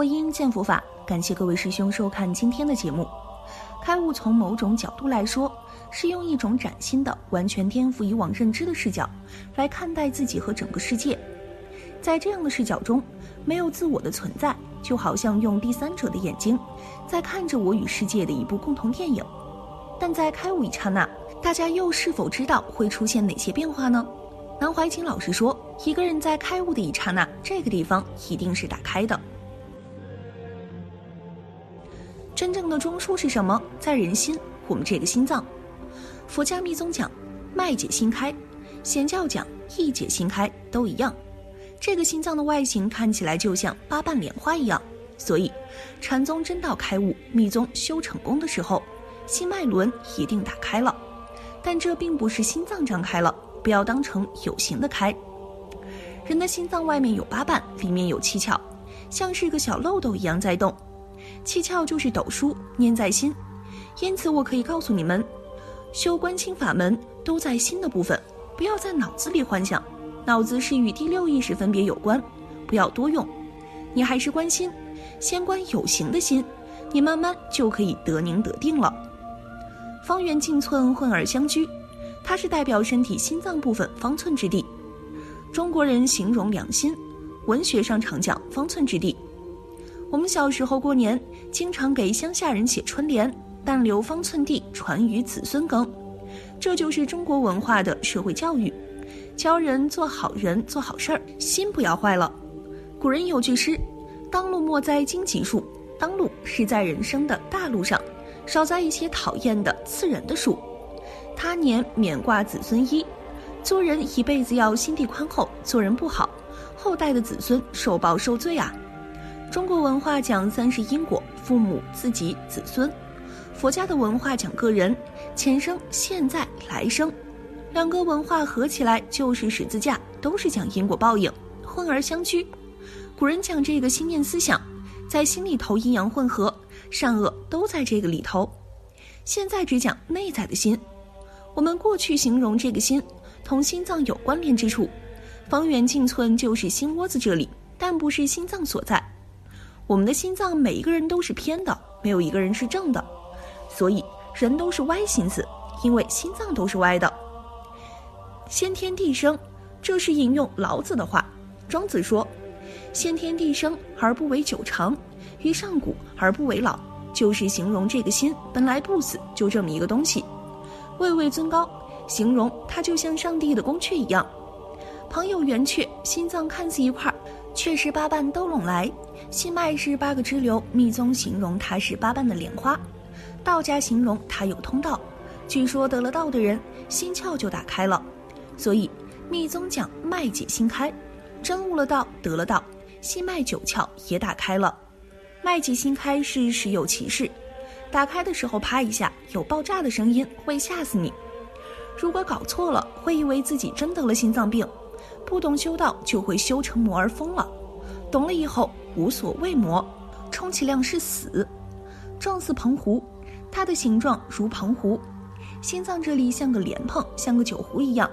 佛音，见佛法。感谢各位师兄收看今天的节目。开悟从某种角度来说，是用一种崭新的、完全颠覆以往认知的视角来看待自己和整个世界。在这样的视角中，没有自我的存在，就好像用第三者的眼睛在看着我与世界的一部共同电影。但在开悟一刹那，大家又是否知道会出现哪些变化呢？南怀瑾老师说：“一个人在开悟的一刹那，这个地方一定是打开的。”真正的中枢是什么？在人心，我们这个心脏。佛家密宗讲，脉解心开；显教讲，意解心开，都一样。这个心脏的外形看起来就像八瓣莲花一样，所以禅宗真道开悟，密宗修成功的时候，心脉轮一定打开了。但这并不是心脏张开了，不要当成有形的开。人的心脏外面有八瓣，里面有七窍，像是个小漏斗一样在动。七窍就是斗书，念在心，因此我可以告诉你们，修观清法门都在心的部分，不要在脑子里幻想，脑子是与第六意识分别有关，不要多用，你还是观心，先观有形的心，你慢慢就可以得宁得定了。方圆径寸，混而相居，它是代表身体心脏部分方寸之地。中国人形容良心，文学上常讲方寸之地。我们小时候过年，经常给乡下人写春联：“但留方寸地，传于子孙耕。”这就是中国文化的社会教育，教人做好人、做好事儿，心不要坏了。古人有句诗：“当路莫栽荆棘树。”当路是在人生的大路上，少栽一些讨厌的、刺人的树。他年免挂子孙衣，做人一辈子要心地宽厚，做人不好，后代的子孙受报受罪啊。中国文化讲三世因果，父母、自己、子孙；佛家的文化讲个人，前生、现在、来生。两个文化合起来就是十字架，都是讲因果报应，混而相居。古人讲这个心念思想，在心里头阴阳混合，善恶都在这个里头。现在只讲内在的心。我们过去形容这个心，同心脏有关联之处，方圆径寸就是心窝子这里，但不是心脏所在。我们的心脏每一个人都是偏的，没有一个人是正的，所以人都是歪心思，因为心脏都是歪的。先天地生，这是引用老子的话。庄子说：“先天地生而不为久长，于上古而不为老。”就是形容这个心本来不死，就这么一个东西。位位尊高，形容它就像上帝的宫阙一样。旁有圆阙，心脏看似一块儿。却是八瓣都拢来，心脉是八个支流。密宗形容它是八瓣的莲花，道家形容它有通道。据说得了道的人，心窍就打开了。所以密宗讲脉解心开，真悟了道，得了道，心脉九窍也打开了。脉解心开是实有其事，打开的时候啪一下有爆炸的声音，会吓死你。如果搞错了，会以为自己真得了心脏病。不懂修道，就会修成魔而疯了；懂了以后，无所谓魔，充其量是死。状似澎湖，它的形状如澎湖，心脏这里像个莲蓬，像个酒壶一样，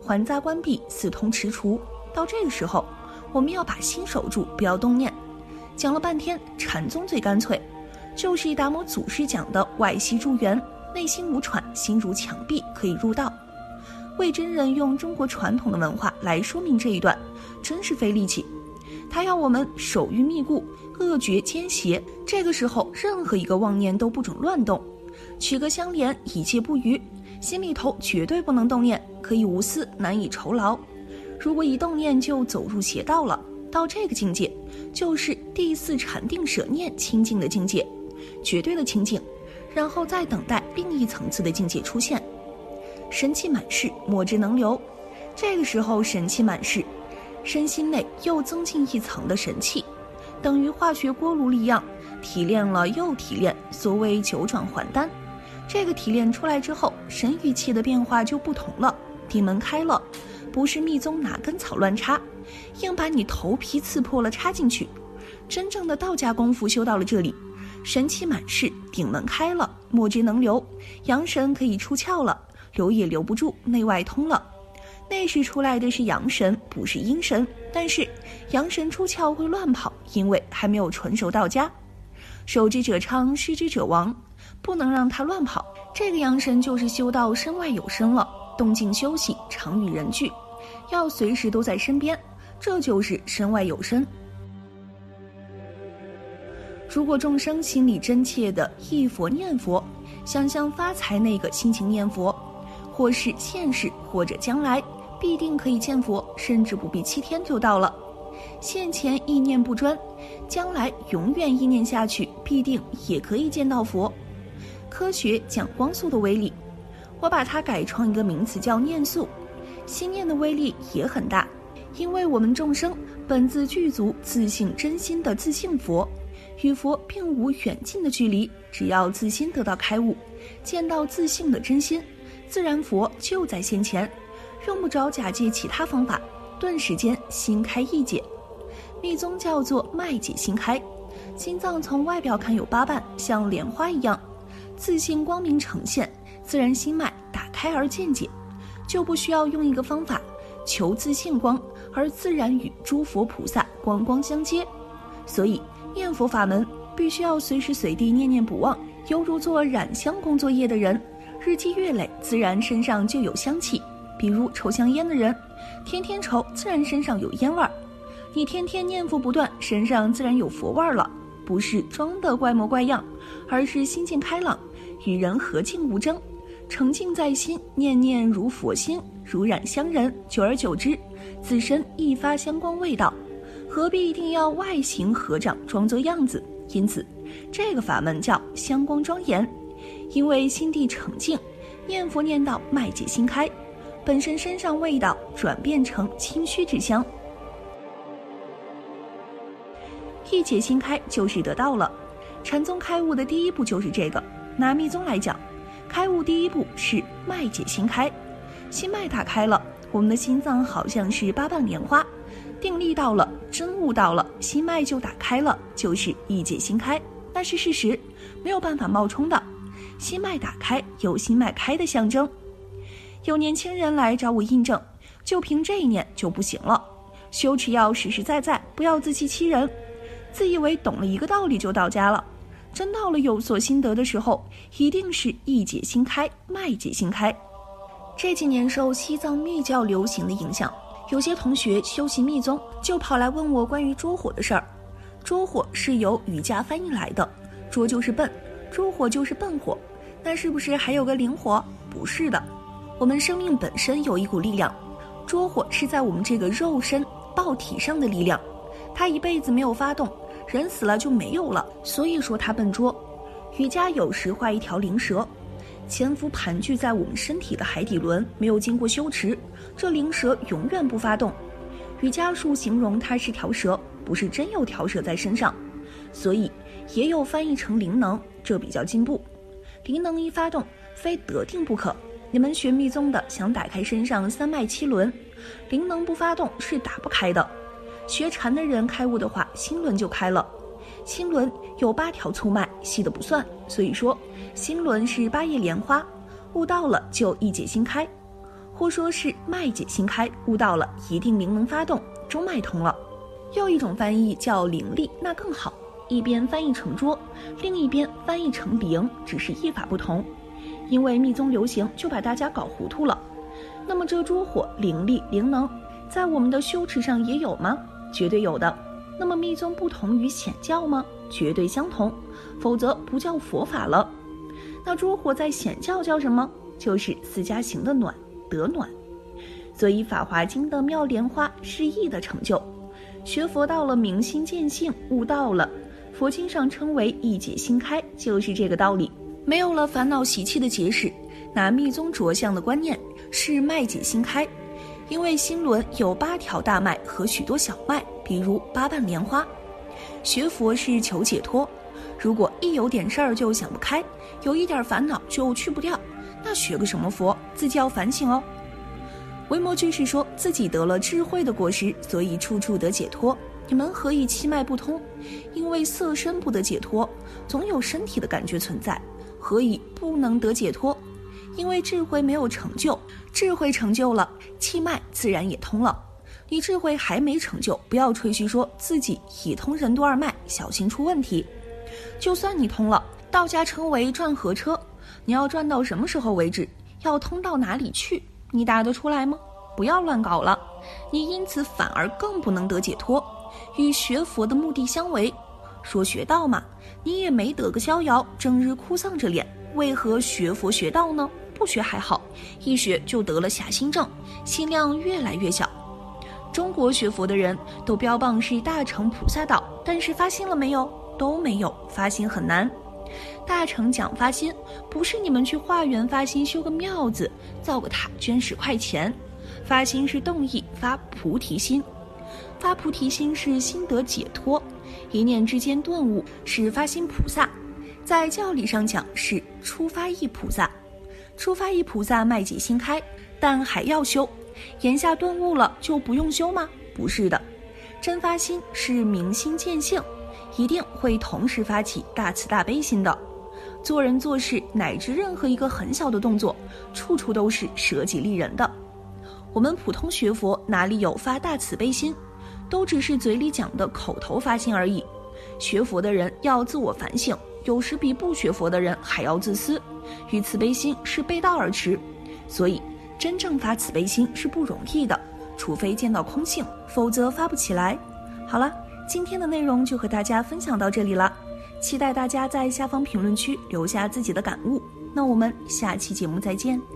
环匝关闭，四通踟蹰。到这个时候，我们要把心守住，不要动念。讲了半天，禅宗最干脆，就是达摩祖师讲的外息助缘，内心无喘，心如墙壁，可以入道。魏真人用中国传统的文化来说明这一段，真是费力气。他要我们守于密固，恶绝奸邪。这个时候，任何一个妄念都不准乱动，取个相连，以戒不渝。心里头绝对不能动念，可以无私，难以酬劳。如果一动念就走入邪道了，到这个境界，就是第四禅定舍念清净的境界，绝对的清净，然后再等待另一层次的境界出现。神气满室，莫之能留。这个时候神气满室，身心内又增进一层的神气，等于化学锅炉一样，提炼了又提炼。所谓九转还丹，这个提炼出来之后，神与气的变化就不同了。地门开了，不是密宗哪根草乱插，硬把你头皮刺破了插进去。真正的道家功夫修到了这里，神气满室，顶门开了，莫之能流，阳神可以出窍了。留也留不住，内外通了，内是出来的是阳神，不是阴神。但是阳神出窍会乱跑，因为还没有纯熟到家。守之者昌，失之者亡，不能让他乱跑。这个阳神就是修道身外有身了，动静休息，常与人聚，要随时都在身边，这就是身外有身。如果众生心里真切的忆佛念佛，想象发财那个心情念佛，或是现世或者将来，必定可以见佛，甚至不必七天就到了。现前意念不专，将来永远意念下去，必定也可以见到佛。科学讲光速的威力，我把它改创一个名词叫念速。心念的威力也很大，因为我们众生本自具足自信真心的自信佛。与佛并无远近的距离，只要自心得到开悟，见到自性的真心，自然佛就在先前，用不着假借其他方法，顿时间心开意解。密宗叫做脉解心开，心脏从外表看有八瓣，像莲花一样，自信光明呈现，自然心脉打开而见解，就不需要用一个方法求自信光，而自然与诸佛菩萨光光相接，所以。念佛法门必须要随时随地念念不忘，犹如做染香工作业的人，日积月累，自然身上就有香气。比如抽香烟的人，天天抽，自然身上有烟味儿。你天天念佛不断，身上自然有佛味儿了。不是装的怪模怪样，而是心境开朗，与人和静无争，澄净在心，念念如佛心，如染香人。久而久之，自身亦发香光味道。何必一定要外形合掌装作样子？因此，这个法门叫香光庄严，因为心地澄净，念佛念到脉解心开，本身身上味道转变成清虚之香。一解心开就是得到了。禅宗开悟的第一步就是这个。拿密宗来讲，开悟第一步是脉解心开，心脉打开了，我们的心脏好像是八瓣莲花。定力到了，真悟到了，心脉就打开了，就是一解心开。那是事实，没有办法冒充的。心脉打开，有心脉开的象征。有年轻人来找我印证，就凭这一念就不行了。修持要实实在在，不要自欺欺人，自以为懂了一个道理就到家了。真到了有所心得的时候，一定是意解心开，脉解心开。这几年受西藏密教流行的影响。有些同学修习密宗，就跑来问我关于捉火的事儿。捉火是由瑜伽翻译来的，捉就是笨，捉火就是笨火。那是不是还有个灵火？不是的，我们生命本身有一股力量，捉火是在我们这个肉身爆体上的力量，它一辈子没有发动，人死了就没有了，所以说它笨拙。瑜伽有时画一条灵蛇。潜伏盘踞在我们身体的海底轮，没有经过修持，这灵蛇永远不发动。瑜伽术形容它是条蛇，不是真有条蛇在身上，所以也有翻译成灵能，这比较进步。灵能一发动，非得定不可。你们学密宗的想打开身上三脉七轮，灵能不发动是打不开的。学禅的人开悟的话，心轮就开了。心轮有八条粗脉，细的不算，所以说心轮是八叶莲花，悟到了就一解心开，或说是脉解心开，悟到了一定灵能发动，中脉通了。又一种翻译叫灵力，那更好，一边翻译成桌，另一边翻译成灵，只是译法不同。因为密宗流行，就把大家搞糊涂了。那么这诸火灵力灵能，在我们的修持上也有吗？绝对有的。那么密宗不同于显教吗？绝对相同，否则不叫佛法了。那诸火在显教叫什么？就是四加行的暖得暖。所以《法华经》的妙莲花是意的成就。学佛到了明心见性，悟到了，佛经上称为一解心开，就是这个道理。没有了烦恼习气的结使，拿密宗着相的观念是脉解心开。因为心轮有八条大脉和许多小脉，比如八瓣莲花。学佛是求解脱，如果一有点事儿就想不开，有一点烦恼就去不掉，那学个什么佛？自己要反省哦。维摩居士说自己得了智慧的果实，所以处处得解脱。你们何以气脉不通？因为色身不得解脱，总有身体的感觉存在，何以不能得解脱？因为智慧没有成就，智慧成就了，气脉自然也通了。你智慧还没成就，不要吹嘘说自己已通任督二脉，小心出问题。就算你通了，道家称为转河车，你要转到什么时候为止？要通到哪里去？你答得出来吗？不要乱搞了，你因此反而更不能得解脱，与学佛的目的相违。说学道嘛，你也没得个逍遥，整日哭丧着脸，为何学佛学道呢？不学还好，一学就得了狭心症，心量越来越小。中国学佛的人都标榜是大乘菩萨道，但是发心了没有？都没有，发心很难。大乘讲发心，不是你们去化缘发心修个庙子、造个塔捐十块钱，发心是动意发菩提心，发菩提心是心得解脱，一念之间顿悟是发心菩萨，在教理上讲是初发意菩萨。初发意菩萨脉解心开，但还要修。言下顿悟了就不用修吗？不是的，真发心是明心见性，一定会同时发起大慈大悲心的。做人做事乃至任何一个很小的动作，处处都是舍己利人的。我们普通学佛哪里有发大慈悲心？都只是嘴里讲的口头发心而已。学佛的人要自我反省，有时比不学佛的人还要自私。与慈悲心是背道而驰，所以真正发慈悲心是不容易的，除非见到空性，否则发不起来。好了，今天的内容就和大家分享到这里了，期待大家在下方评论区留下自己的感悟。那我们下期节目再见。